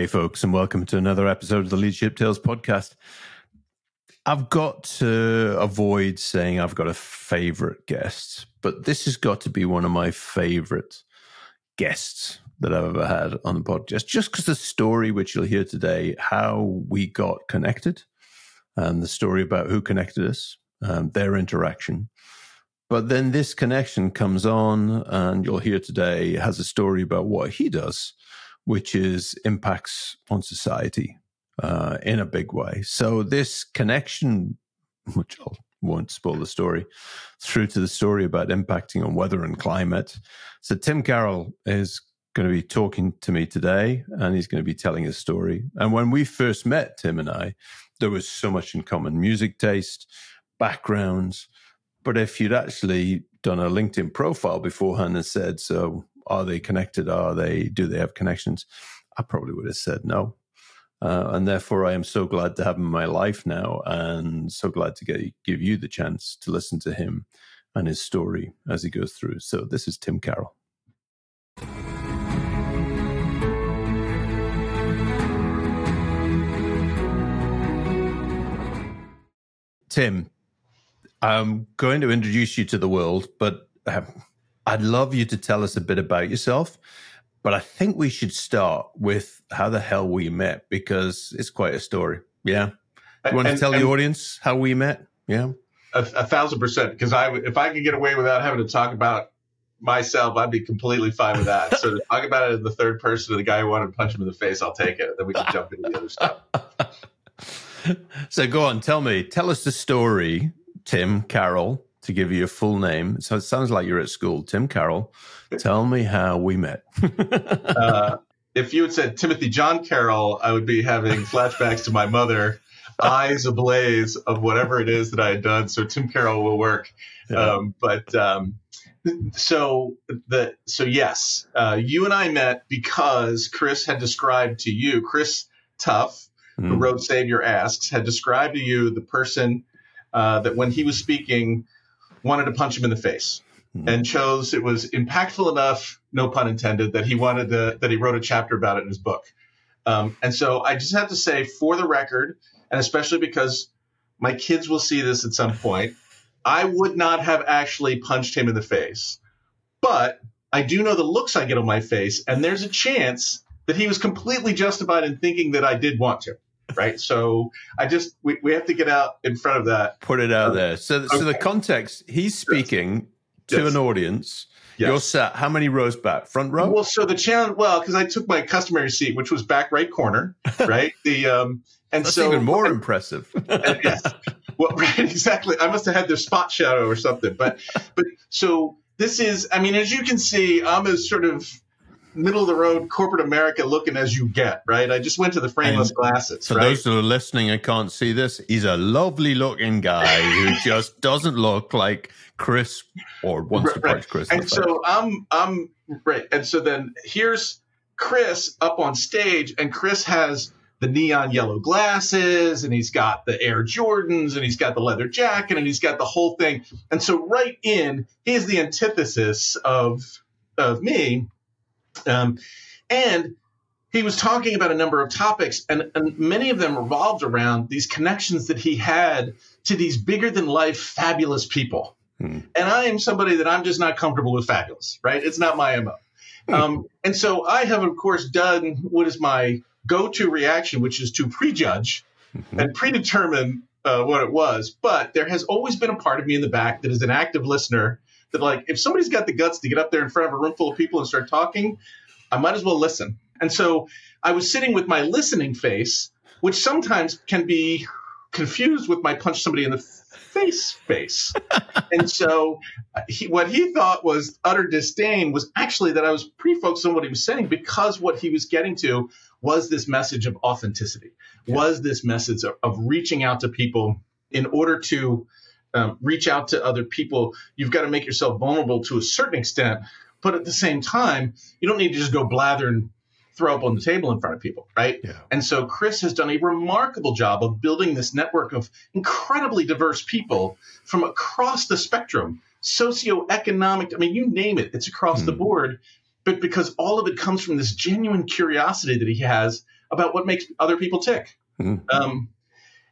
Hey, folks, and welcome to another episode of the Leadership Tales podcast. I've got to avoid saying I've got a favorite guest, but this has got to be one of my favorite guests that I've ever had on the podcast, just because the story which you'll hear today, how we got connected, and the story about who connected us, um, their interaction. But then this connection comes on, and you'll hear today has a story about what he does which is impacts on society uh, in a big way. So this connection, which I won't spoil the story, through to the story about impacting on weather and climate. So Tim Carroll is going to be talking to me today, and he's going to be telling his story. And when we first met, Tim and I, there was so much in common: music taste, backgrounds. But if you'd actually done a LinkedIn profile beforehand and said, "So are they connected? Are they, do they have connections? I probably would have said no. Uh, and therefore, I am so glad to have him in my life now and so glad to get, give you the chance to listen to him and his story as he goes through. So, this is Tim Carroll. Tim, I'm going to introduce you to the world, but um, I'd love you to tell us a bit about yourself, but I think we should start with how the hell we met because it's quite a story. Yeah. Do you want and, to tell the audience how we met? Yeah. A, a thousand percent. Because I, if I could get away without having to talk about myself, I'd be completely fine with that. so to talk about it in the third person of the guy who wanted to punch him in the face, I'll take it. Then we can jump into the other stuff. so go on, tell me, tell us the story, Tim Carroll, to give you a full name. So it sounds like you're at school. Tim Carroll, tell me how we met. uh, if you had said Timothy John Carroll, I would be having flashbacks to my mother, eyes ablaze of whatever it is that I had done. So Tim Carroll will work. Yeah. Um, but um, so the so yes, uh, you and I met because Chris had described to you, Chris Tuff, mm. who wrote Save Your Asks, had described to you the person uh, that when he was speaking wanted to punch him in the face mm-hmm. and chose it was impactful enough, no pun intended, that he wanted to, that he wrote a chapter about it in his book. Um, and so I just have to say, for the record, and especially because my kids will see this at some point, I would not have actually punched him in the face. But I do know the looks I get on my face, and there's a chance that he was completely justified in thinking that I did want to right? So I just we, we have to get out in front of that. Put it out uh, there. So okay. so the context he's speaking yes. to yes. an audience. Yes. You're sat how many rows back? Front row? Well, so the challenge well, because I took my customary seat, which was back right corner, right? the um and That's so even more I, impressive. yes. Well, right, exactly. I must have had their spot shadow or something. But but so this is I mean, as you can see, I'm as sort of middle of the road corporate America looking as you get, right? I just went to the frameless and glasses. For right? those who are listening and can't see this, he's a lovely looking guy who just doesn't look like Chris or wants to punch Chris. And so I'm I'm right. And so then here's Chris up on stage, and Chris has the neon yellow glasses and he's got the Air Jordans and he's got the leather jacket and he's got the whole thing. And so right in, he's the antithesis of of me um, and he was talking about a number of topics, and, and many of them revolved around these connections that he had to these bigger than life, fabulous people. Hmm. And I am somebody that I'm just not comfortable with fabulous, right? It's not my MO. Hmm. Um, and so I have, of course, done what is my go to reaction, which is to prejudge mm-hmm. and predetermine uh, what it was. But there has always been a part of me in the back that is an active listener that like if somebody's got the guts to get up there in front of a room full of people and start talking, I might as well listen. And so I was sitting with my listening face, which sometimes can be confused with my punch somebody in the face face. and so uh, he, what he thought was utter disdain was actually that I was pretty focused on what he was saying because what he was getting to was this message of authenticity, yeah. was this message of, of reaching out to people in order to um, reach out to other people. You've got to make yourself vulnerable to a certain extent, but at the same time, you don't need to just go blather and throw up on the table in front of people, right? Yeah. And so Chris has done a remarkable job of building this network of incredibly diverse people from across the spectrum, socioeconomic. I mean, you name it, it's across mm. the hmm. board. But because all of it comes from this genuine curiosity that he has about what makes other people tick. Mhm. Um,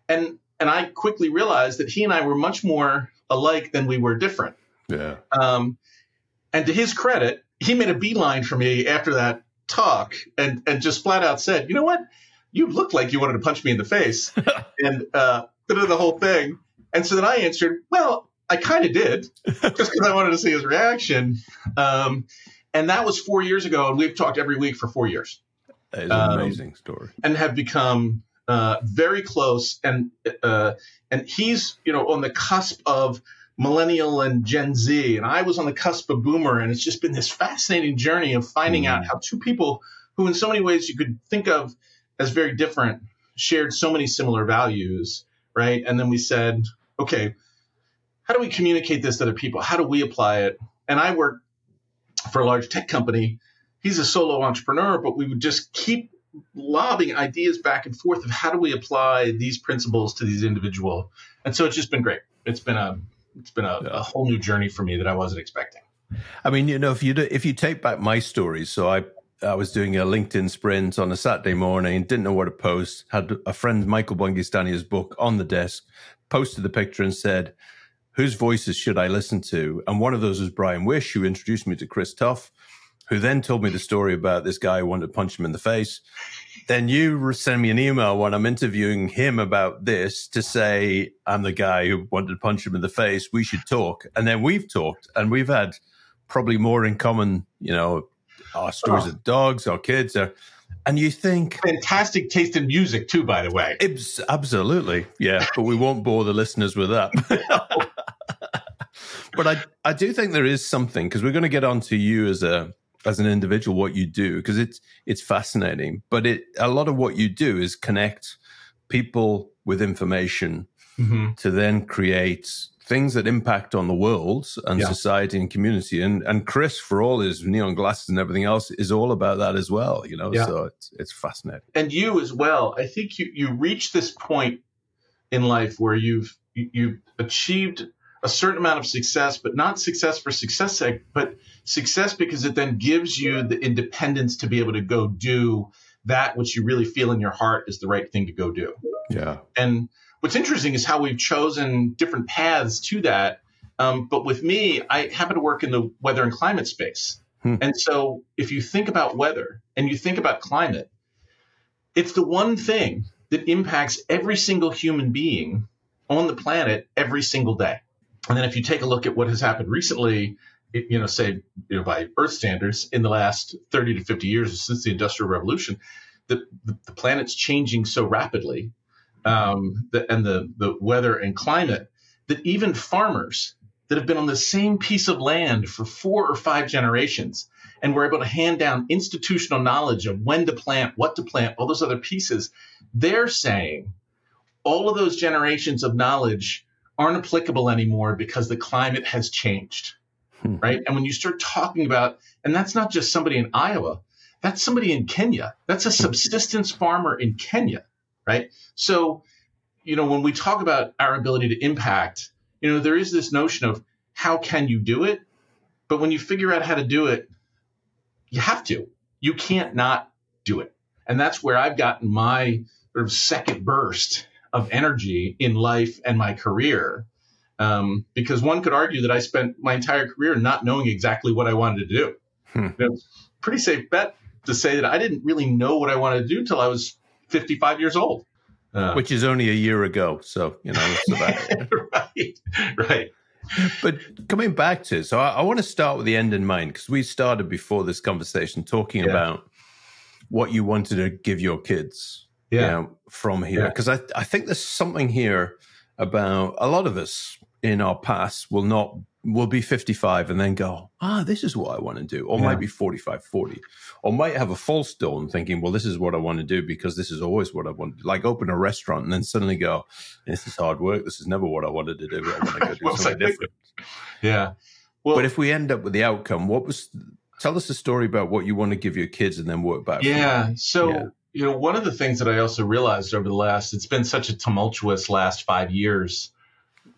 and and I quickly realized that he and I were much more alike than we were different. Yeah. Um, and to his credit, he made a beeline for me after that talk and, and just flat out said, you know what? You looked like you wanted to punch me in the face and uh, the whole thing. And so then I answered, well, I kind of did just because I wanted to see his reaction. Um, and that was four years ago. And we've talked every week for four years That is Um, an amazing story. and have become uh, very close. And uh, and he's you know on the cusp of millennial and Gen Z, and I was on the cusp of boomer. And it's just been this fascinating journey of finding Mm. out how two people who, in so many ways, you could think of as very different, shared so many similar values, right? And then we said, okay, how do we communicate this to other people? How do we apply it? And I work for a large tech company. He's a solo entrepreneur, but we would just keep lobbing ideas back and forth of how do we apply these principles to these individual. And so it's just been great. It's been a it's been a, a whole new journey for me that I wasn't expecting. I mean, you know, if you do, if you take back my stories, so I I was doing a LinkedIn sprint on a Saturday morning, didn't know what to post. Had a friend, Michael Bungay Stanier's book on the desk, posted the picture and said, "Whose voices should I listen to?" And one of those was Brian Wish, who introduced me to Chris Tuff, who then told me the story about this guy who wanted to punch him in the face. Then you send me an email when I'm interviewing him about this to say I'm the guy who wanted to punch him in the face. We should talk, and then we've talked, and we've had probably more in common. You know, our stories Oh. of dogs, our kids, are, and you think Fantastic taste in music too, by the way. Abs- absolutely, yeah, but we won't bore the listeners with that. but I, I do think there is something because we're going to get onto you as a as an individual, what you do, because it's it's fascinating. But it a lot of what you do is connect people with information Mhm. to then create things that impact on the world and Yeah. society and community. And and Chris, for all his neon glasses and everything else, is all about that as well. You know, Yeah. so it's it's fascinating. And you as well. I think you you reach this point in life where you've you- you've achieved a certain amount of success, but not success for success sake, but success because it then gives you the independence to be able to go do that which you really feel in your heart is the right thing to go do. Yeah. And what's interesting is how we've chosen different paths to that. Um, but with me, I happen to work in the weather and climate space. Hmm. And so if you think about weather and you think about climate, it's the one thing that impacts every single human being on the planet every single day. And then if you take a look at what has happened recently, you know, say you know, by Earth standards in the last 30 to 50 years since the Industrial Revolution, the, the, the planet's changing so rapidly um, the, and the, the weather and climate that even farmers that have been on the same piece of land for four or five generations and were able to hand down institutional knowledge of when to plant, what to plant, all those other pieces, they're saying all of those generations of knowledge aren't applicable anymore because the climate has changed. Hmm. Right. And when you start talking about, and that's not just somebody in Iowa, that's somebody in Kenya. That's a subsistence farmer in Kenya. Right. So, you know, when we talk about our ability to impact, you know, there is this notion of how can you do it? But when you figure out how to do it, you have to. You can't not do it. And that's where I've gotten my sort of second burst of energy in life and my career. Um, because one could argue that I spent my entire career not knowing exactly what I wanted to do. Hmm. Know, pretty safe bet to say that I didn't really know what I wanted to do until I was 55 years old. Uh, Which is only a year ago. So, you know, it's about right, right. But coming back to, so I, I want to start with the end in mind because we started before this conversation talking Yeah. about what you wanted to give your kids Yeah. you know, from here. Yeah. Because I, I think there's something here about a lot of us in our past will not, will be 55 and then go, ah, this is what I want to do. Or Yeah. might be 45, 40. Or might have a false dawn thinking, well, this is what I want to do because this is always what I want. Like open a restaurant and then suddenly go, this is hard work. This is never what I wanted to do. I want to go do I something different. Yeah. Well, But if we end up with the outcome, what was? Tell us a story about what you want to give your kids, and then work back. Yeah. So, Yeah. you know, one of the things that I also realized over the last, it's been such a tumultuous last five years,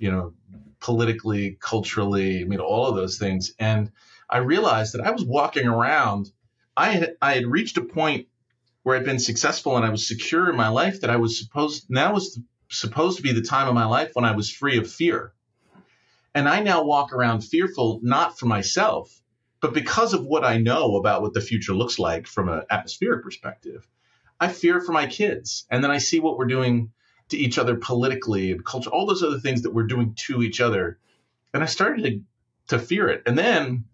you know, politically, culturally, I mean, all of those things. And I realized that I was walking around, I had, I had reached a point where I'd been successful and I was secure in my life that I was supposed now was supposed to be the time of my life when I was free of fear. And I now walk around fearful not for myself, but because of what I know about what the future looks like from an atmospheric perspective. I fear for my kids. And then I see what we're doing to each other politically and culture, all those other things that we're doing to each other. And I started to, to fear it. And then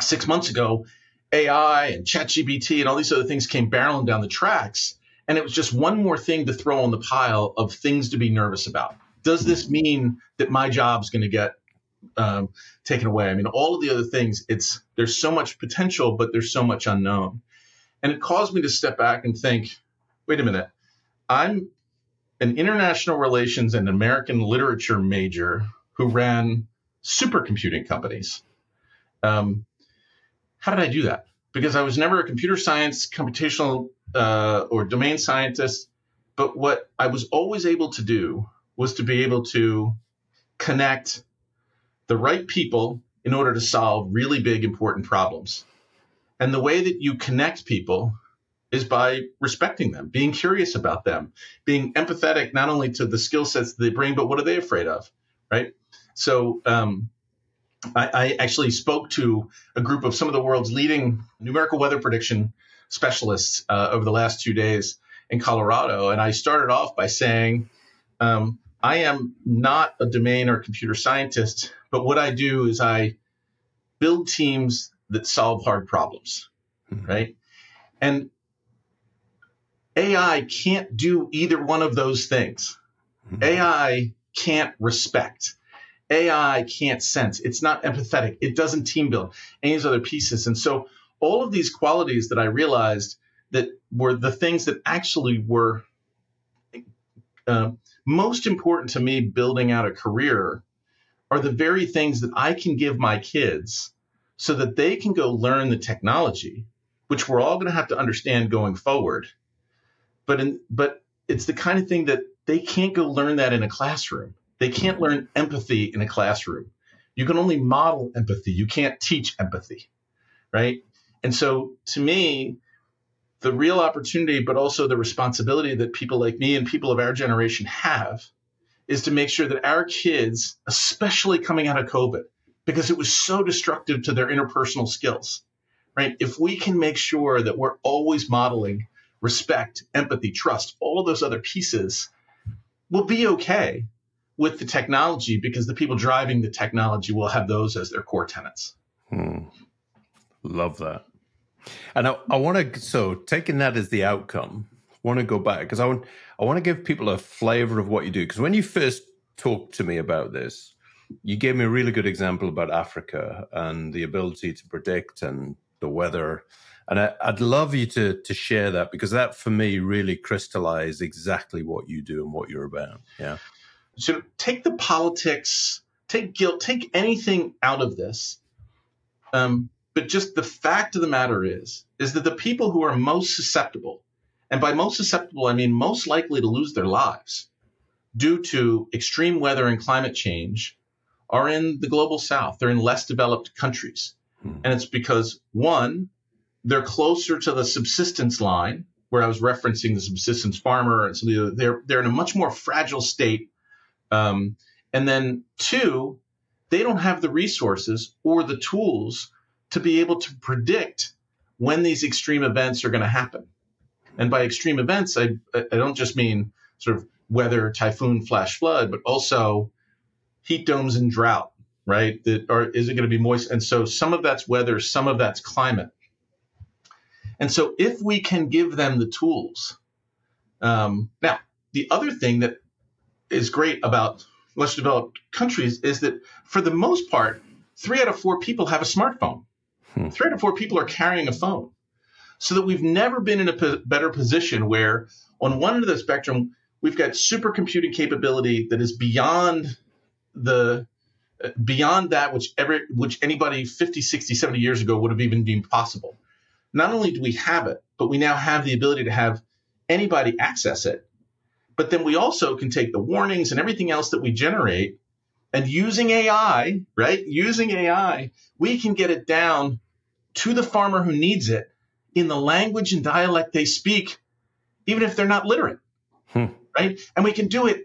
six months ago, AI and ChatGPT and all these other things came barreling down the tracks. And it was just one more thing to throw on the pile of things to be nervous about. Does this mean that my job's going to get um, taken away? I mean, all of the other things, it's there's so much potential, but there's so much unknown. And it caused me to step back and think, wait a minute, I'm an international relations and American literature major who ran supercomputing companies. Um, how did I do that? Because I was never a computer science, computational, uh, or domain scientist. But what I was always able to do was to be able to connect the right people in order to solve really big, important problems. And the way that you connect people is by respecting them, being curious about them, being empathetic not only to the skill sets they bring, but what are they afraid of, right? So um, I, I, actually spoke to a group of some of the world's leading numerical weather prediction specialists uh, over the last two days in Colorado, and I started off by saying. Um, I am not a domain or computer scientist, but what I do is I build teams that solve hard problems, mm-hmm. right? And AI can't do either one of those things. Mm-hmm. AI can't respect. AI can't sense. It's not empathetic. It doesn't team build. Any of these other pieces. And so all of these qualities that I realized that were the things that actually were uh, most important to me building out a career are the very things that I can give my kids so that they can go learn the technology, which we're all going to have to understand going forward. But in, but it's the kind of thing that they can't go learn that in a classroom. They can't learn empathy in a classroom. You can only model empathy. You can't teach empathy, right? And so to me, the real opportunity, but also the responsibility that people like me and people of our generation have is to make sure that our kids, especially coming out of COVID, because it was so destructive to their interpersonal skills, right? If we can make sure that we're always modeling respect, empathy, trust, all of those other pieces, we'll be okay with the technology because the people driving the technology will have those as their core tenets. Hmm. Love that. And I, I want to, so taking that as the outcome, want to go back because I want, I want to give people a flavor of what you do. Because when you first talked to me about this, you gave me a really good example about Africa and the ability to predict and the weather. And I, would love you to to share that because that for me really crystallized exactly what you do and what you're about. Yeah. So take the politics, take guilt, take anything out of this. Um, but just the fact of the matter is, is that the people who are most susceptible, and by most susceptible, I mean most likely to lose their lives due to extreme weather and climate change, are in the global south. They're in less developed countries. Hmm. And it's because, one, they're closer to the subsistence line, where I was referencing the subsistence farmer. And so they're, they're in a much more fragile state. Um, and then, two, they don't have the resources or the tools to be able to predict when these extreme events are going to happen. And by extreme events, I, I don't just mean sort of weather, typhoon, flash flood, but also heat domes and drought, right? That or is it going to be moist? And so some of that's weather, some of that's climate. And so if we can give them the tools, um, now the other thing that is great about less developed countries is that for the most part, three out of four people have a smartphone. Hmm. Three out of four people are carrying a phone. So that we've never been in a p- better position where, on one end of the spectrum, we've got supercomputing capability that is beyond the beyond that which every which anybody 50 60 70 years ago would have even deemed possible not only do we have it but we now have the ability to have anybody access it but then we also can take the warnings and everything else that we generate and using ai right using ai we can get it down to the farmer who needs it in the language and dialect they speak, even if they're not literate. Hmm. Right. And we can do it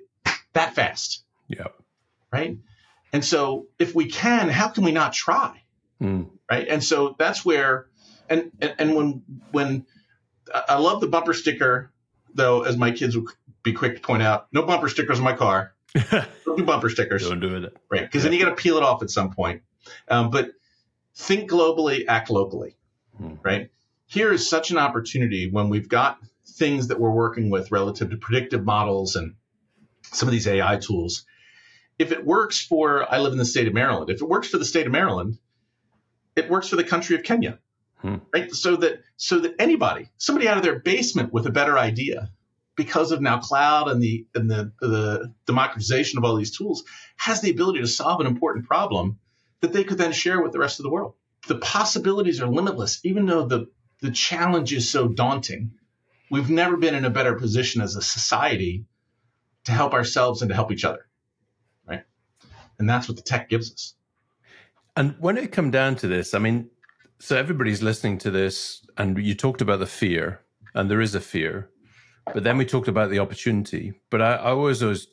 that fast. Yeah. Right. And so if we can, how can we not try? Hmm. Right. And so that's where, and, and, and when, when I love the bumper sticker, though, as my kids would be quick to point out, no bumper stickers in my car. Don't do bumper stickers. Don't do it. Right. Because then you got to peel it off at some point. Um, but think globally, act locally. Hmm. Right. Here is such an opportunity when we've got things that we're working with relative to predictive models and some of these AI tools. If it works for, I live in the state of Maryland. If it works for the state of Maryland, it works for the country of Kenya, Hmm. right? So that so that anybody, somebody out of their basement with a better idea, because of now cloud and the and the the democratization of all these tools, has the ability to solve an important problem that they could then share with the rest of the world. The possibilities are limitless, even though the the challenge is so daunting. We've never been in a better position as a society to help ourselves and to help each other, right? And that's what the tech gives us. And when it come down to this, I mean, so everybody's listening to this, and you talked about the fear, and there is a fear, but then we talked about the opportunity. But I, I always, always,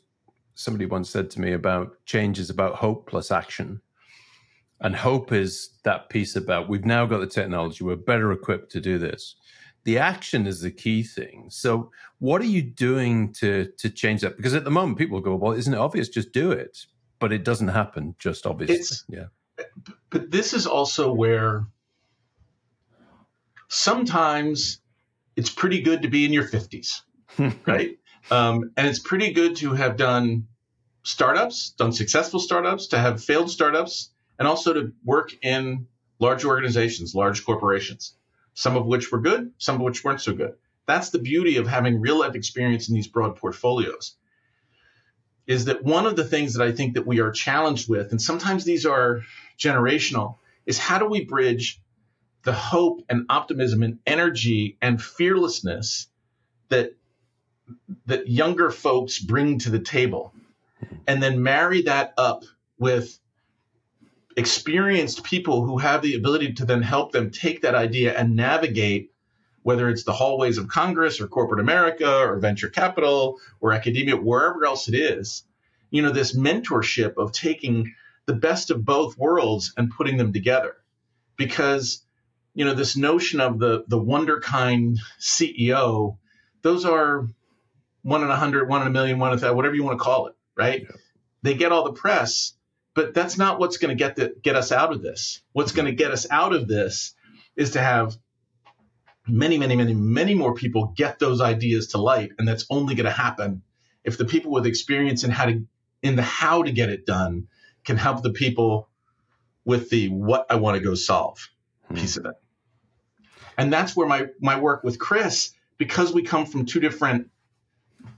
somebody once said to me about change is about hope plus action. And hope is that piece about we've now got the technology, we're better equipped to do this. The action is the key thing. So, what are you doing to to change that? Because at the moment, people go, "Well, isn't it obvious? Just do it." But it doesn't happen just obviously. It's- yeah. but this is also where sometimes it's pretty good to be in your 50s, right? Um, and it's pretty good to have done startups, done successful startups, to have failed startups, and also to work in large organizations, large corporations, some of which were good, some of which weren't so good. That's the beauty of having real life experience in these broad portfolios. Is that one of the things that I think that we are challenged with, and sometimes these are generational, is how do we bridge the hope and optimism and energy and fearlessness that that younger folks bring to the table and then marry that up with experienced people who have the ability to then help them take that idea and navigate whether it's the hallways of Congress or corporate America or venture capital or academia, wherever else it is, you know, this mentorship of taking the best of both worlds and putting them together. Because, you know, this notion of the the wunderkind CEO, those are one in a hundred, one in a million, one in a whatever you want to call it, right? Yeah. They get all the press, but that's not what's going to get the, get us out of this. What's going to get us out of this is to have many, many, many, many more people get those ideas to light, and that's only going to happen if the people with experience in how to in the how to get it done can help the people with the what I want to go solve Hmm. piece of it. And that's where my my work with Chris, because we come from two different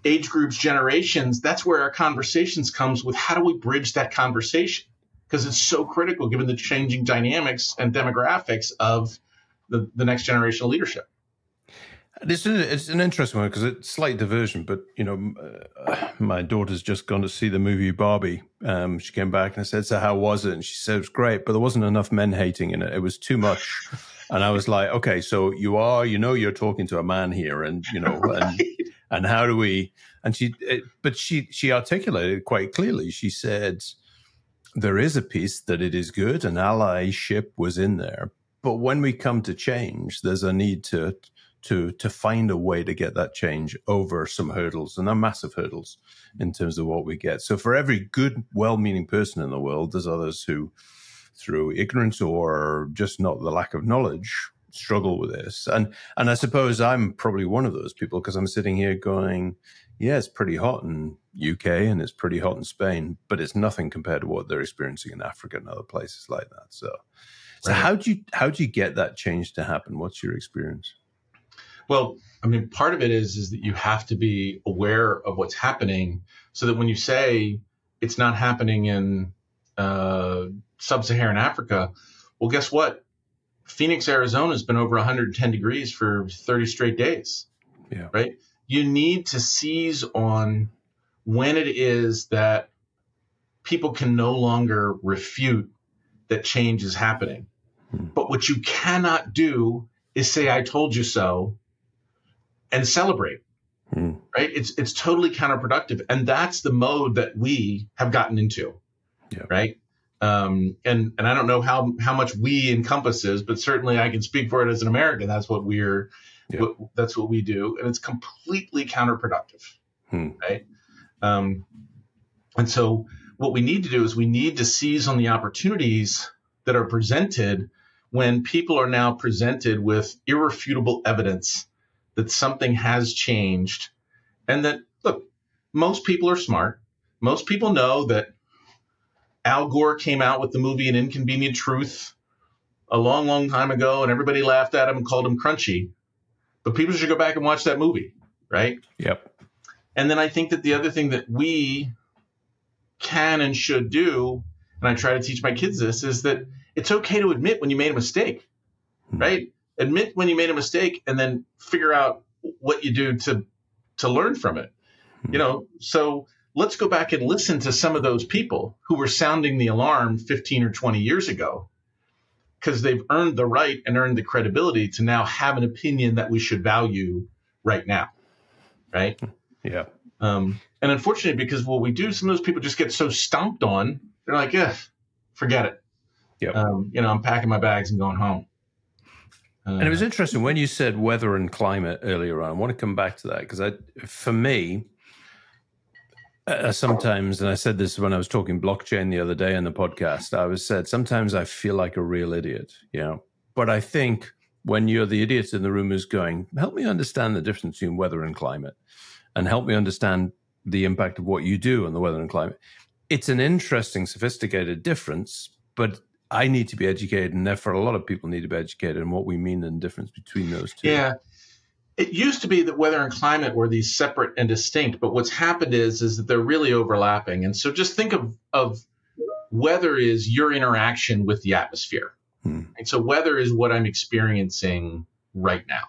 age groups, generations, that's where our conversations comes with how do we bridge that conversation? Because it's so critical given the changing dynamics and demographics of the, the next generation of leadership. It's an, it's an interesting one because it's slight diversion, but you know, uh, my daughter's just gone to see the movie Barbie. Um, she came back and I said, "So how was it?" And she said it was great, but there wasn't enough men hating in it. It was too much. And I was like, "Okay, so you are, you know, you're talking to a man here, and you know, and and how do we?" And she, it, but she she articulated quite clearly. She said, "There is a piece that it is good, and allyship was in there, but when we come to change, there's a need to." to to find a way to get that change over some hurdles and they're massive hurdles in terms of what we get so for every good well-meaning person in the world there's others who through ignorance or just not the lack of knowledge struggle with this. And and i suppose i'm probably one of those people because i'm sitting here going yeah it's pretty hot in uk and it's pretty hot in spain but it's nothing compared to what they're experiencing in africa and other places like that. So so Right. how do you how do you get that change to happen? What's your experience? Well, I mean, part of it is is that you have to be aware of what's happening, so that when you say it's not happening in uh, sub-Saharan Africa, well, guess what? Phoenix, Arizona has been over 110 degrees for 30 straight days. Yeah. Right. You need to seize on when it is that people can no longer refute that change is happening. Hmm. But what you cannot do is say I told you so and celebrate. Hmm. Right? It's it's totally counterproductive. And that's the mode that we have gotten into. Yeah. Right. Um, and and I don't know how how much we encompasses, but certainly I can speak for it as an American. That's what we're Yeah. what, that's what we do, and it's completely counterproductive, Hmm. right? Um, and so what we need to do is we need to seize on the opportunities that are presented when people are now presented with irrefutable evidence that something has changed, and that look, most people are smart. Most people know that Al Gore came out with the movie An Inconvenient Truth a long, long time ago, and everybody laughed at him and called him crunchy. But people should go back and watch that movie, right? Yep. And then I think that the other thing that we can and should do, and I try to teach my kids this, is that it's okay to admit when you made a mistake, Hmm. right? Admit when you made a mistake and then figure out what you do to to learn from it. You know, so let's go back and listen to some of those people who were sounding the alarm 15 or 20 years ago because they've earned the right and earned the credibility to now have an opinion that we should value right now. Right. Yeah. Um, and unfortunately, because what we do, some of those people just get so stomped on, they're like, yeah, forget it. Yep. Um, you know, I'm packing my bags and going home. Uh, And it was interesting when you said weather and climate earlier on. I want to come back to that because I, for me, uh, sometimes, and I said this when I was talking blockchain the other day in the podcast. I was said sometimes I feel like a real idiot, you know. But I think when you're the idiot in the room who's going, help me understand the difference between weather and climate, and help me understand the impact of what you do on the weather and climate. It's an interesting, sophisticated difference, but I need to be educated, and therefore a lot of people need to be educated on what we mean and the difference between those two. Yeah. It used to be that weather and climate were these separate and distinct, but what's happened is is that they're really overlapping. And so just think of of weather is your interaction with the atmosphere. Hmm. And so weather is what I'm experiencing right now.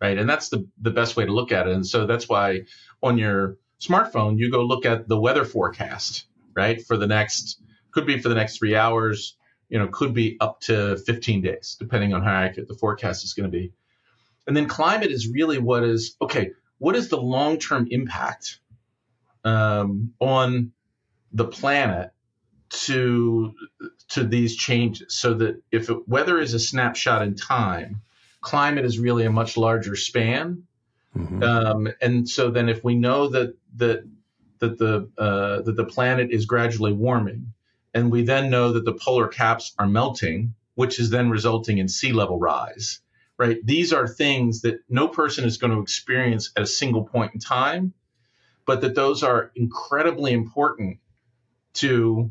Right? And that's the the best way to look at it. And so that's why on your smartphone you go look at the weather forecast, right? For the next could be for the next 3 hours, you know, could be up to 15 days depending on how accurate the forecast is going to be. And then climate is really what is okay. What is the long term impact um, on the planet to to these changes? So that if it, weather is a snapshot in time, climate is really a much larger span. Mhm. Um, and so then, if we know that that that the uh, that the planet is gradually warming, and we then know that the polar caps are melting, which is then resulting in sea level rise, right? These are things that no person is going to experience at a single point in time, but that those are incredibly important to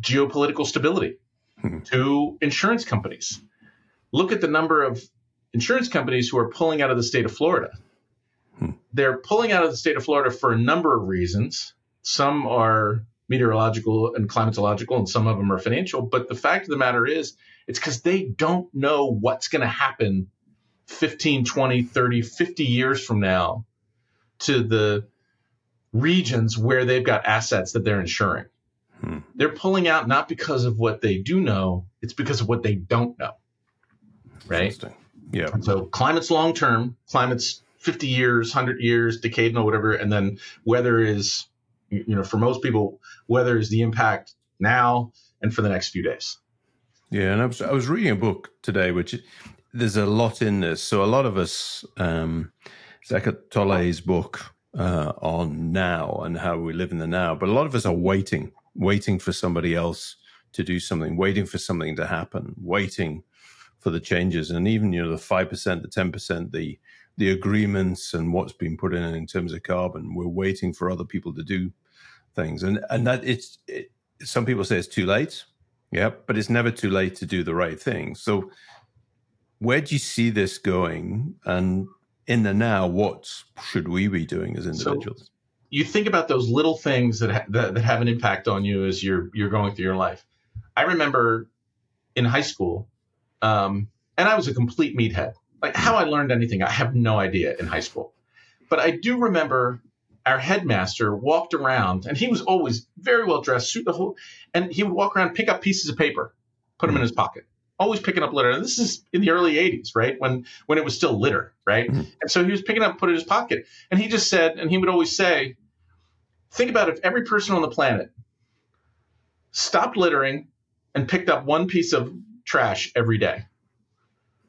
geopolitical stability, Hmm. to insurance companies. Look at the number of insurance companies who are pulling out of the state of Florida. Hmm. They're pulling out of the state of Florida for a number of reasons. Some are meteorological and climatological, and some of them are financial. But the fact of the matter is, it's because they don't know what's going to happen 15, 20, 30, 50 years from now to the regions where they've got assets that they're insuring. Hmm. They're pulling out not because of what they do know, it's because of what they don't know. Right? Yeah. And so climate's long term, climate's 50 years, 100 years, decadal, whatever. And then weather is, you you know, for most people, weather is the impact now and for the next few days. Yeah, and I was I was reading a book today, which there's a lot in this. So a lot of us, um, Eckhart Tolle's book uh, on now and how we live in the now, but a lot of us are waiting, waiting for somebody else to do something, waiting for something to happen, waiting for the changes, and even you know the five percent, the ten percent, the the agreements and what's been put in in terms of carbon. We're waiting for other people to do things, and and that it's it, some people say it's too late. Yeah, but it's never too late to do the right thing. So, where do you see this going? And in the now, what should we be doing as individuals? You think about those little things that, ha- that, that have an impact on you as you're, you're going through your life. I remember in high school, um, and I was a complete meathead. Like how I learned anything, I have no idea in high school. But I do remember our headmaster walked around, and he was always very well dressed, suit the whole, and he would walk around, pick up pieces of paper, put them in his pocket. always picking up litter. And this is in the early 80s, right? When when it was still litter, right? Mhm. And so he was picking up, put it in his pocket. And he just said, and he would always say, think about if every person on the planet stopped littering and picked up one piece of trash every day.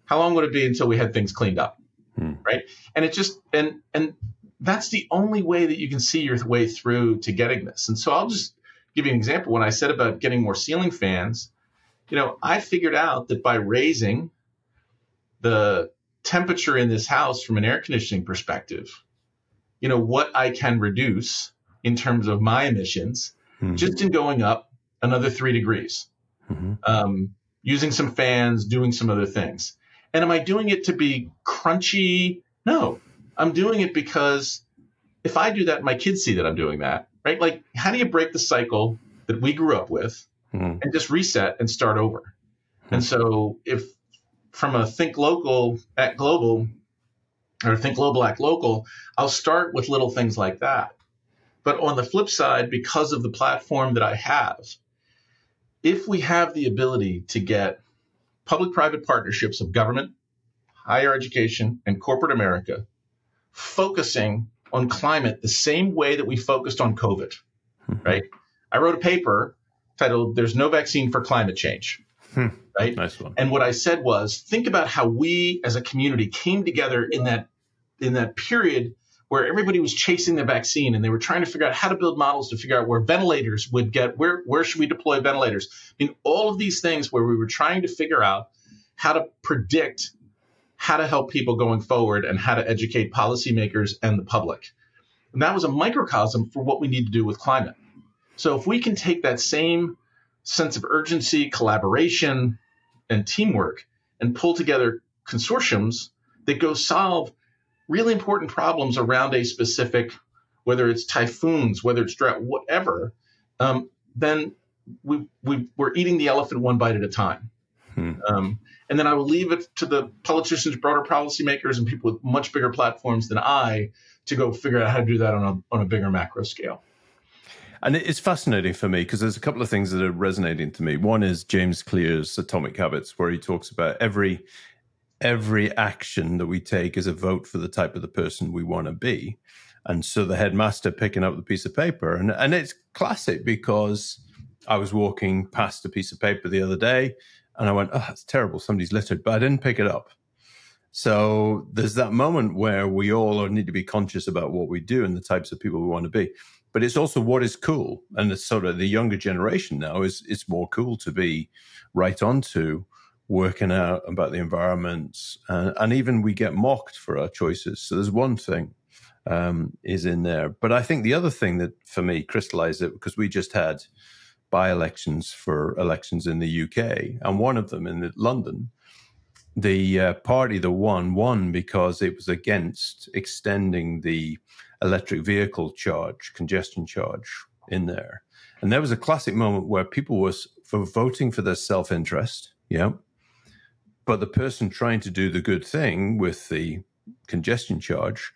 How long would it be until we had things cleaned up? Hmm. Right? And it just and and that's the only way that you can see your way through to getting this. And so I'll just give you an example. When I said about getting more ceiling fans, you know, I figured out that by raising the temperature in this house from an air conditioning perspective, you know, what I can reduce in terms of my emissions Mhm. just in going up another three degrees, Mhm. um, using some fans, doing some other things. And am I doing it to be crunchy? No, I'm doing it because if I do that, my kids see that I'm doing that, right? Like, how do you break the cycle that we grew up with Mhm. and just reset and start over? And so, if from a think local at global or think global act local, I'll start with little things like that. But on the flip side, because of the platform that I have, if we have the ability to get public private partnerships of government, higher education, and corporate America focusing on climate the same way that we focused on COVID, Mhm. right? I wrote a paper titled There's No Vaccine for Climate Change, Hmm. right? Nice one. And what I said was, think about how we as a community came together in that in that period where everybody was chasing the vaccine and they were trying to figure out how to build models to figure out where ventilators would get where where should we deploy ventilators. I mean, all of these things where we were trying to figure out how to predict how to help people going forward and how to educate policymakers and the public. And that was a microcosm for what we need to do with climate. So if we can take that same sense of urgency, collaboration, and teamwork and pull together consortiums that go solve really important problems around a specific, whether it's typhoons, whether it's drought, whatever, um, then we, we, we're eating the elephant one bite at a time. Hmm. Um, and then I will leave it to the politicians, broader policymakers, and people with much bigger platforms than I to go figure out how to do that on a, on a bigger macro scale. And it's fascinating for me because there's a couple of things that are resonating to me. One is James Clear's Atomic Habits, where he talks about every every action that we take is a vote for the type of the person we want to be. And so the headmaster picking up the piece of paper, and, and it's classic because I was walking past a piece of paper the other day and I went, oh, it's terrible. Somebody's littered, but I didn't pick it up. So there's that moment where we all need to be conscious about what we do and the types of people we want to be. But it's also what is cool. And it's sort of the younger generation now is it's more cool to be right onto working out about the environment. Uh, and even we get mocked for our choices. So there's one thing um, is in there. But I think the other thing that for me crystallized it because we just had by elections for elections in the UK, and one of them in London, the uh, party that won won because it was against extending the electric vehicle charge, congestion charge in there. And there was a classic moment where people were for voting for their self interest, yeah. But the person trying to do the good thing with the congestion charge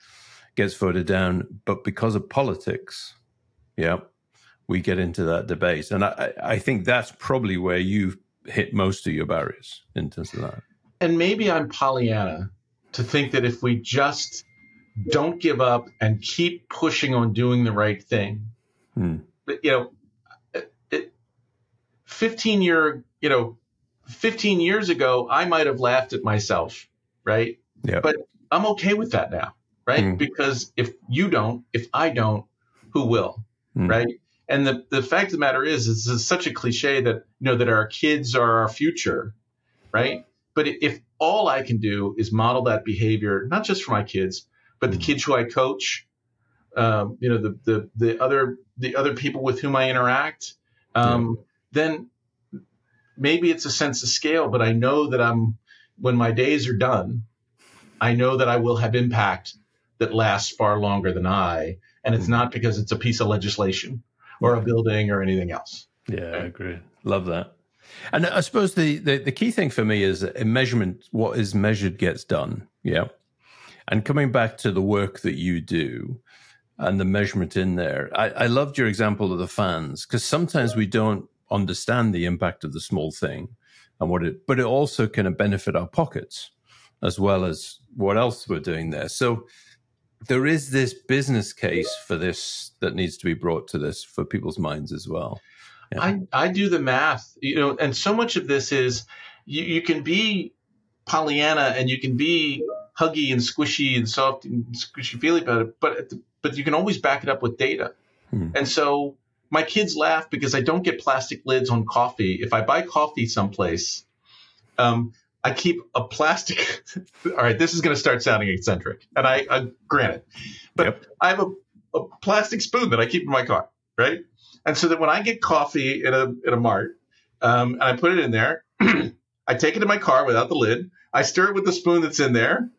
gets voted down. But because of politics, yeah, we get into that debate. And I, I think that's probably where you've hit most of your barriers in terms of that. And maybe I'm Pollyanna to think that if we just don't give up and keep pushing on doing the right thing, Hmm. but, you know, it, it, 15 year, you know, 15 years ago, I might have laughed at myself, right? Yeah. But I'm okay with that now, right? Mm. Because if you don't, if I don't, who will, Mm. right? And the, the fact of the matter is, it's, it's such a cliche that, you know, that our kids are our future, right? But if all I can do is model that behavior, not just for my kids, but the Mm. kids who I coach, um, you know, the, the, the other, the other people with whom I interact, um, then maybe it's a sense of scale, but I know that I'm, when my days are done, I know that I will have impact that lasts far longer than I. And it's Mhm. not because it's a piece of legislation or a building or anything else. Yeah, I agree. Love that. And I suppose the, the, the key thing for me is a measurement, what is measured gets done. Yeah. And coming back to the work that you do and the measurement in there, I, I loved your example of the fans because sometimes we don't understand the impact of the small thing and what it, but it also can benefit our pockets as well as what else we're doing there. So there is this business case for this that needs to be brought to this for people's minds as well. Yeah. I, I do the math, you know, and so much of this is you, you can be Pollyanna and you can be huggy and squishy and soft and squishy feely about it, but but you can always back it up with data. Hmm. And so my kids laugh because I don't get plastic lids on coffee. If I buy coffee someplace, um, I keep a plastic. all right, this is going to start sounding eccentric, and I, I granted, but yep. I have a, a plastic spoon that I keep in my car, right? And so that when I get coffee in a in a mart, um, and I put it in there, I take it in my car without the lid. I stir it with the spoon that's in there,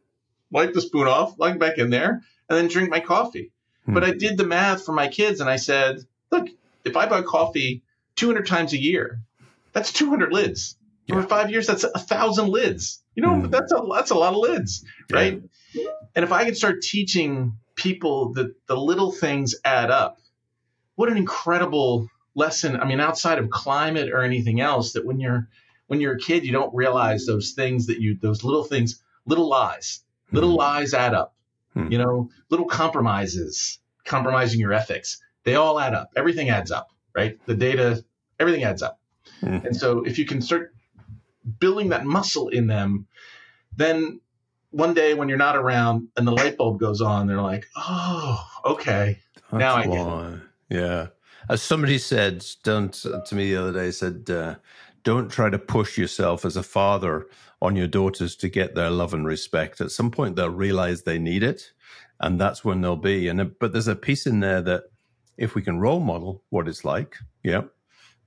wipe the spoon off, plug it back in there, and then drink my coffee. Hmm. But I did the math for my kids, and I said, look, if I buy coffee 200 times a year, that's 200 lids. Yeah. For five years, that's a thousand lids. You know, hmm. that's a that's a lot of lids, right? Yeah. And if I can start teaching people that the little things add up, what an incredible lesson. I mean, outside of climate or anything else, that when you're when you're a kid, you don't realize those things that you those little things, little lies, little hmm. lies add up. Hmm. You know, little compromises, compromising your ethics, they all add up. Everything adds up, right? The data, everything adds up. Hmm. And so if you can start building that muscle in them, then one day when you're not around and the light bulb goes on, they're like, oh, okay. That's now I get it. Yeah. As somebody said, don't to me the other day said, uh, don't try to push yourself as a father on your daughters to get their love and respect. At some point, they'll realize they need it, and that's when they'll be. And uh, but there's a piece in there that if we can role model what it's like, yeah,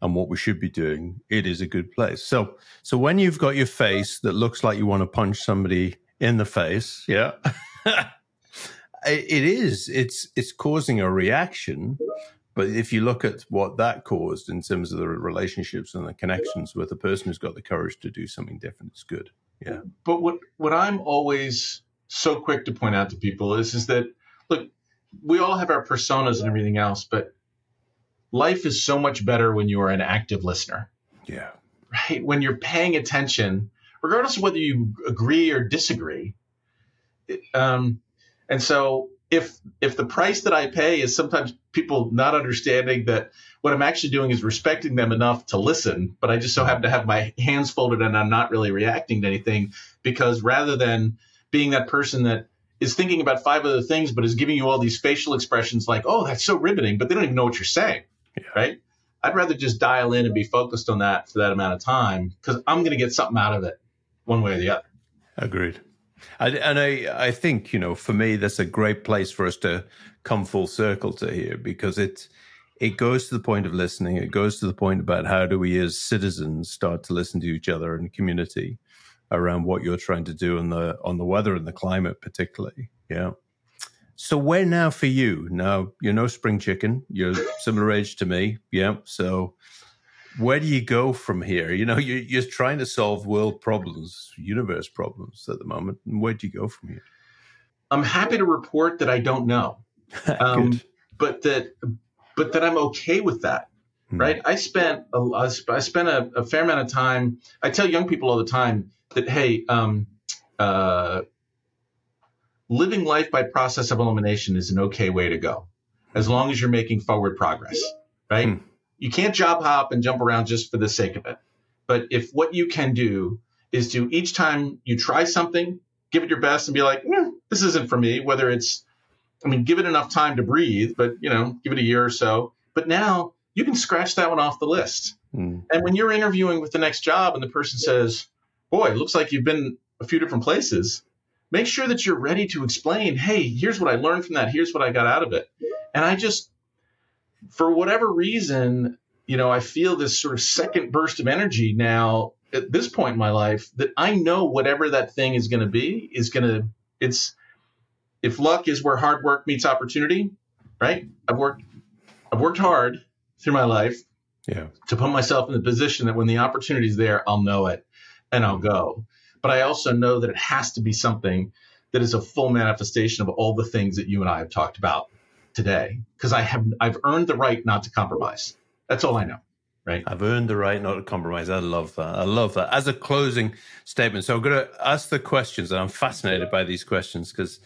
and what we should be doing, it is a good place. So, so when you've got your face that looks like you want to punch somebody in the face, yeah. it is. It's it's causing a reaction, but if you look at what that caused in terms of the relationships and the connections with the person who's got the courage to do something different, it's good. Yeah. But what what I'm always so quick to point out to people is is that look, we all have our personas and everything else, but life is so much better when you are an active listener. Yeah. Right? When you're paying attention, regardless of whether you agree or disagree. Um, and so if if the price that I pay is sometimes people not understanding that what I'm actually doing is respecting them enough to listen, but I just so happen to have my hands folded and I'm not really reacting to anything because rather than being that person that is thinking about five other things but is giving you all these facial expressions like, "Oh, that's so riveting," but they don't even know what you're saying, yeah. right? I'd rather just dial in and be focused on that for that amount of time because I'm going to get something out of it one way or the other. Agreed. And, and I, I think, you know, for me, that's a great place for us to come full circle to here because it, it goes to the point of listening. It goes to the point about how do we as citizens start to listen to each other in community around what you're trying to do on the, on the weather and the climate, particularly. Yeah. So where now for you? Now you're no spring chicken. You're similar age to me. Yeah. So where do you go from here? You know, you're, you're trying to solve world problems, universe problems at the moment. Where do you go from here? I'm happy to report that I don't know, um, but that but that I'm okay with that. Hmm. Right? I spent a, I spent a, a, fair amount of time. I tell young people all the time that hey, um, uh, living life by process of elimination is an okay way to go, as long as you're making forward progress. Right? Hmm you can't job hop and jump around just for the sake of it. But if what you can do is to each time you try something, give it your best and be like, eh, this isn't for me, whether it's, I mean, give it enough time to breathe, but, you know, give it a year or so. But now you can scratch that one off the list. Mm. And when you're interviewing with the next job and the person says, boy, it looks like you've been a few different places, make sure that you're ready to explain, hey, here's what I learned from that. Here's what I got out of it. And I just, for whatever reason, you know, I feel this sort of second burst of energy now at this point in my life that I know whatever that thing is going to be is going to, it's, if luck is where hard work meets opportunity, right? I've worked, I've worked hard through my life yeah. to put myself in the position that when the opportunity is there, I'll know it and I'll go. But I also know that it has to be something that is a full manifestation of all the things that you and I have talked about today because I have I've earned the right not to compromise. That's all I know. right? I've earned the right not to compromise. I love that. I love that. As a closing statement, so I'm going to ask the questions, and I'm fascinated by these questions because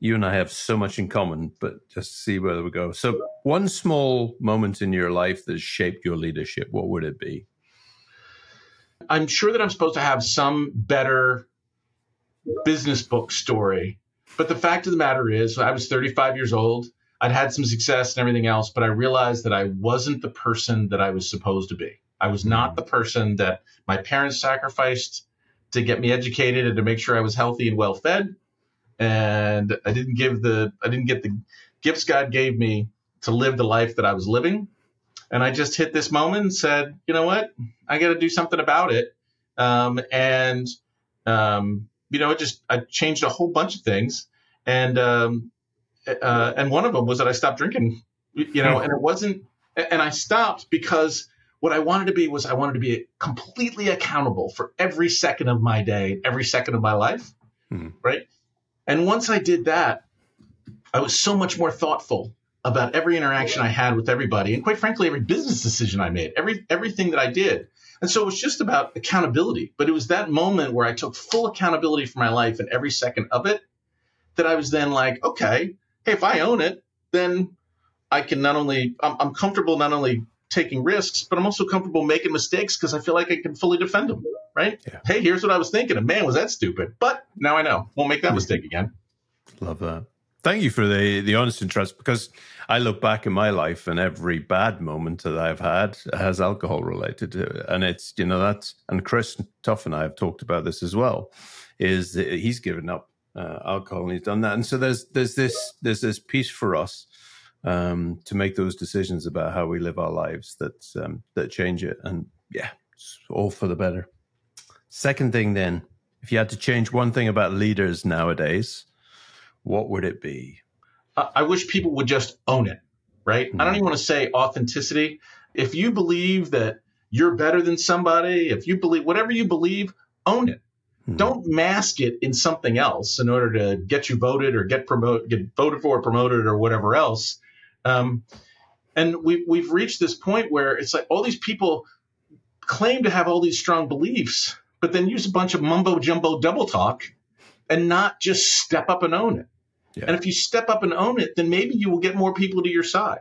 you and I have so much in common, but just see where we go. So, one small moment in your life that shaped your leadership, what would it be? I'm sure that I'm supposed to have some better business book story. But the fact of the matter is, I was 35 years old. I'd had some success and everything else, but I realized that I wasn't the person that I was supposed to be. I was not the person that my parents sacrificed to get me educated and to make sure I was healthy and well fed. And I didn't give the I didn't get the gifts God gave me to live the life that I was living. And I just hit this moment and said, you know what? I got to do something about it. Um, and um, you know, it just I changed a whole bunch of things, and um, uh, and one of them was that I stopped drinking. You know, and it wasn't, and I stopped because what I wanted to be was I wanted to be completely accountable for every second of my day, every second of my life, hmm. right? And once I did that, I was so much more thoughtful about every interaction I had with everybody, and quite frankly, every business decision I made, every everything that I did. And so it was just about accountability. But it was that moment where I took full accountability for my life and every second of it that I was then like, okay, hey, if I own it, then I can not only, I'm, I'm comfortable not only taking risks, but I'm also comfortable making mistakes because I feel like I can fully defend them, right? Yeah. Hey, here's what I was thinking. And man, was that stupid. But now I know. Won't make that mistake again. Love that. Thank you for the, the honest and trust because I look back in my life and every bad moment that I've had has alcohol related to it. And it's, you know, that's, and Chris Tuff and I have talked about this as well, is that he's given up uh, alcohol and he's done that. And so there's, there's this, there's this piece for us um, to make those decisions about how we live our lives that, um, that change it. And yeah, it's all for the better. Second thing then, if you had to change one thing about leaders nowadays, what would it be? I wish people would just own it, right? Mm-hmm. I don't even want to say authenticity. If you believe that you're better than somebody, if you believe whatever you believe, own it. Mm-hmm. Don't mask it in something else in order to get you voted or get promoted, get voted for, or promoted, or whatever else. Um, and we, we've reached this point where it's like all these people claim to have all these strong beliefs, but then use a bunch of mumbo jumbo double talk and not just step up and own it. Yeah. And if you step up and own it, then maybe you will get more people to your side.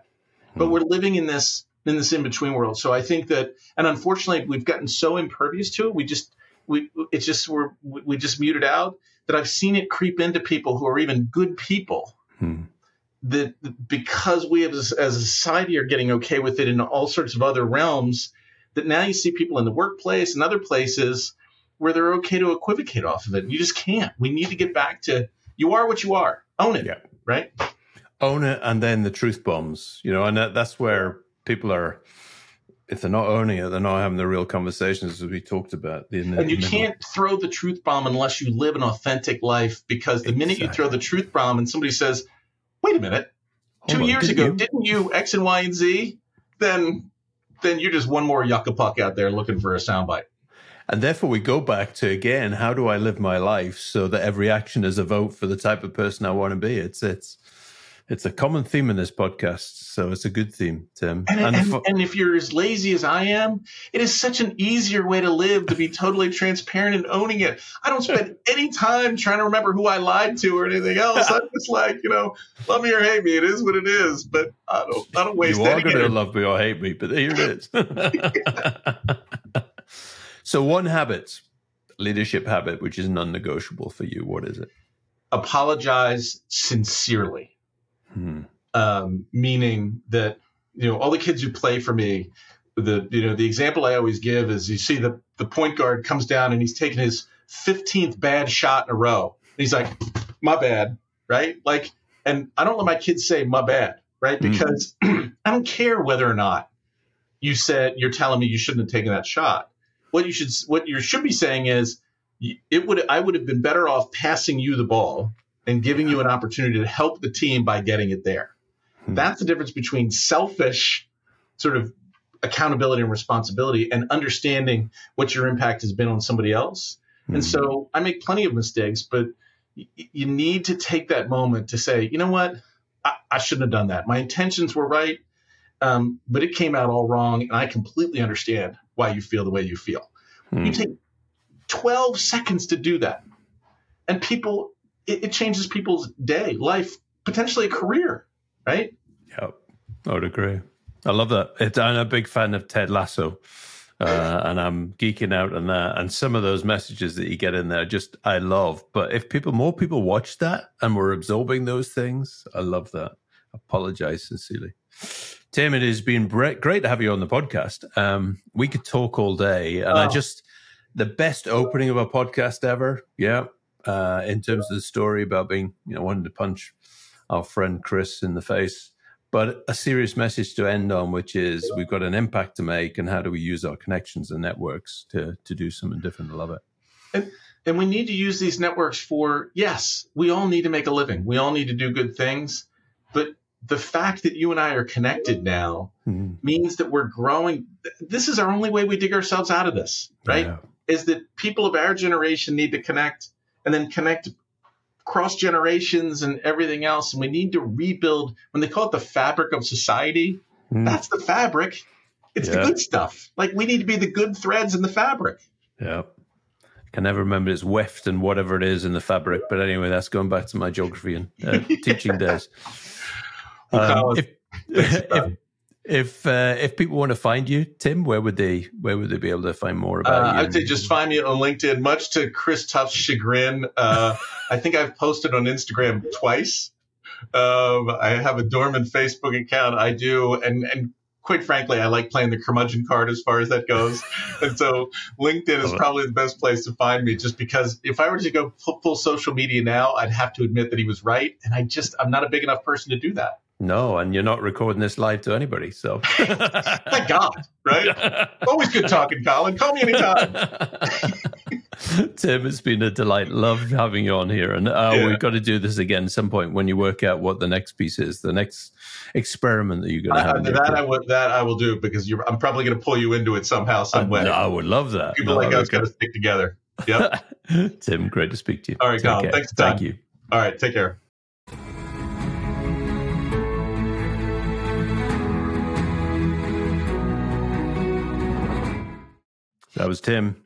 But hmm. we're living in this in this in between world. So I think that, and unfortunately, we've gotten so impervious to it. We just we it's just we're we just muted out that I've seen it creep into people who are even good people. Hmm. That because we as, as a society are getting okay with it in all sorts of other realms, that now you see people in the workplace and other places where they're okay to equivocate off of it. You just can't. We need to get back to you are what you are. Own it. Yeah. Right. Own it, and then the truth bombs. You know, and that, that's where people are. If they're not owning it, they're not having the real conversations as we talked about. The, and you can't throw the truth bomb unless you live an authentic life. Because the exactly. minute you throw the truth bomb and somebody says, "Wait a minute, Hold two on, years didn't ago, you? didn't you X and Y and Z?" Then, then you're just one more yucca puck out there looking for a soundbite. And therefore, we go back to again, how do I live my life so that every action is a vote for the type of person I want to be? It's it's it's a common theme in this podcast, so it's a good theme, Tim. And, and, and, and, if you're as lazy as I am, it is such an easier way to live to be totally transparent and owning it. I don't spend any time trying to remember who I lied to or anything else. I'm just like, you know, love me or hate me, it is what it is. But I don't, I don't waste. You are going to love me or hate me, but here it is. So, one habit, leadership habit, which is non negotiable for you, what is it? Apologize sincerely. Hmm. Um, meaning that, you know, all the kids who play for me, the, you know, the example I always give is you see the, the point guard comes down and he's taking his 15th bad shot in a row. And he's like, my bad, right? Like, and I don't let my kids say my bad, right? Hmm. Because mm. I don't care whether or not you said you're telling me you shouldn't have taken that shot what you should what you should be saying is it would I would have been better off passing you the ball and giving you an opportunity to help the team by getting it there. Hmm. That's the difference between selfish sort of accountability and responsibility and understanding what your impact has been on somebody else. Hmm. And so I make plenty of mistakes, but y- you need to take that moment to say, you know what? I, I shouldn't have done that. My intentions were right. Um, but it came out all wrong, and I completely understand why you feel the way you feel. Hmm. You take 12 seconds to do that, and people, it, it changes people's day, life, potentially a career, right? Yep, I would agree. I love that. It, I'm a big fan of Ted Lasso, uh, and I'm geeking out on that. And some of those messages that you get in there, just I love. But if people, more people watch that and we're absorbing those things, I love that. apologize sincerely. Tim, it has been great to have you on the podcast. Um, we could talk all day, and I Oh. just the best opening of a podcast ever. Yeah, uh, in terms of the story about being, you know, wanting to punch our friend Chris in the face, but a serious message to end on, which is we've got an impact to make, and how do we use our connections and networks to to do something different? I love it. And- And we need to use these networks for, yes, we all need to make a living. We all need to do good things. But the fact that you and I are connected now Mhm. means that we're growing. This is our only way we dig ourselves out of this, right? Yeah. Is that people of our generation need to connect and then connect cross generations and everything else. And we need to rebuild, when they call it the fabric of society, Mm. that's the fabric. It's the good stuff. Like we need to be the good threads in the fabric. Yeah. I can never remember it's weft and whatever it is in the fabric. But anyway, that's going back to my geography and uh, teaching days. Um, if if if, uh, if people want to find you, Tim, where would they where would they be able to find more about Uh, you? I'd say just find me on LinkedIn. Much to Chris Tuff's chagrin, uh, I think I've posted on Instagram twice. Um, I have a dormant Facebook account. I do, and and quite frankly, I like playing the curmudgeon card as far as that goes. and so LinkedIn is probably the best place to find me, just because if I were to go full, full social media now, I'd have to admit that he was right, and I just I'm not a big enough person to do that. No, and you're not recording this live to anybody, so Thank God, right? Always good talking, Colin. Call me anytime. Tim, it's been a delight. Love having you on here, and uh, Yeah. we've got to do this again at some point when you work out what the next piece is, the next experiment that you're going to have. I, that career. I would that I will do because you're, I'm probably going to pull you into it somehow, some way. I, I would love that. People No, like us got to stick together. Yep. Tim, great to speak to you. All right, Take Colin, care. thanks a ton. Thank you. All right, take care. That was Tim.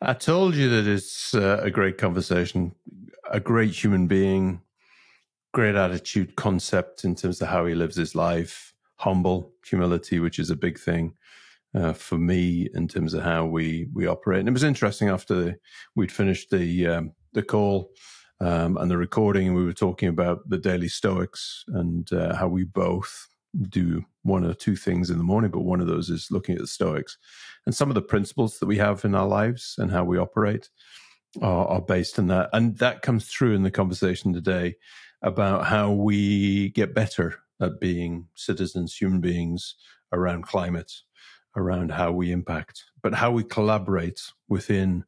I told you that it's uh, a great conversation, a great human being, great attitude, concept in terms of how he lives his life, humble, humility, which is a big thing uh, for me in terms of how we we operate. And it was interesting after we'd finished the um, the call um, and the recording, and we were talking about the daily Stoics and uh, how we both do one or two things in the morning, but one of those is looking at the Stoics and some of the principles that we have in our lives and how we operate are, are based on that. And that comes through in the conversation today about how we get better at being citizens, human beings around climate, around how we impact, but how we collaborate within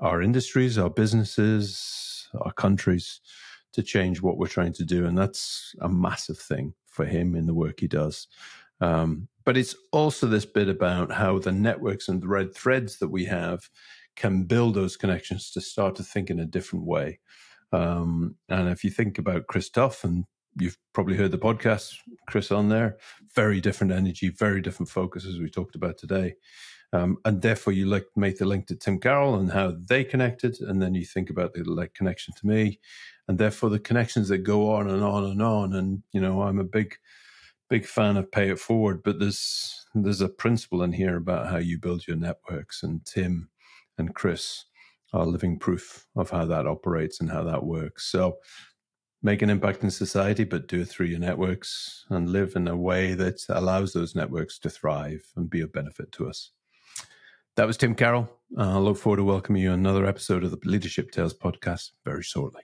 our industries, our businesses, our countries to change what we're trying to do. And that's a massive thing for him in the work he does. Um, but it's also this bit about how the networks and the red threads that we have can build those connections to start to think in a different way. Um, and if you think about Chris Tuff, and you've probably heard the podcast, Chris on there, very different energy, very different focus as we talked about today. Um, and therefore, you like make the link to Tim Carroll and how they connected, and then you think about the like connection to me, and therefore the connections that go on and on and on. And you know, I'm a big big fan of pay it forward, but there's there's a principle in here about how you build your networks, and Tim and Chris are living proof of how that operates and how that works. So make an impact in society, but do it through your networks and live in a way that allows those networks to thrive and be of benefit to us. That was Tim Carroll. Uh, I look forward to welcoming you another episode of the Leadership Tales podcast very shortly.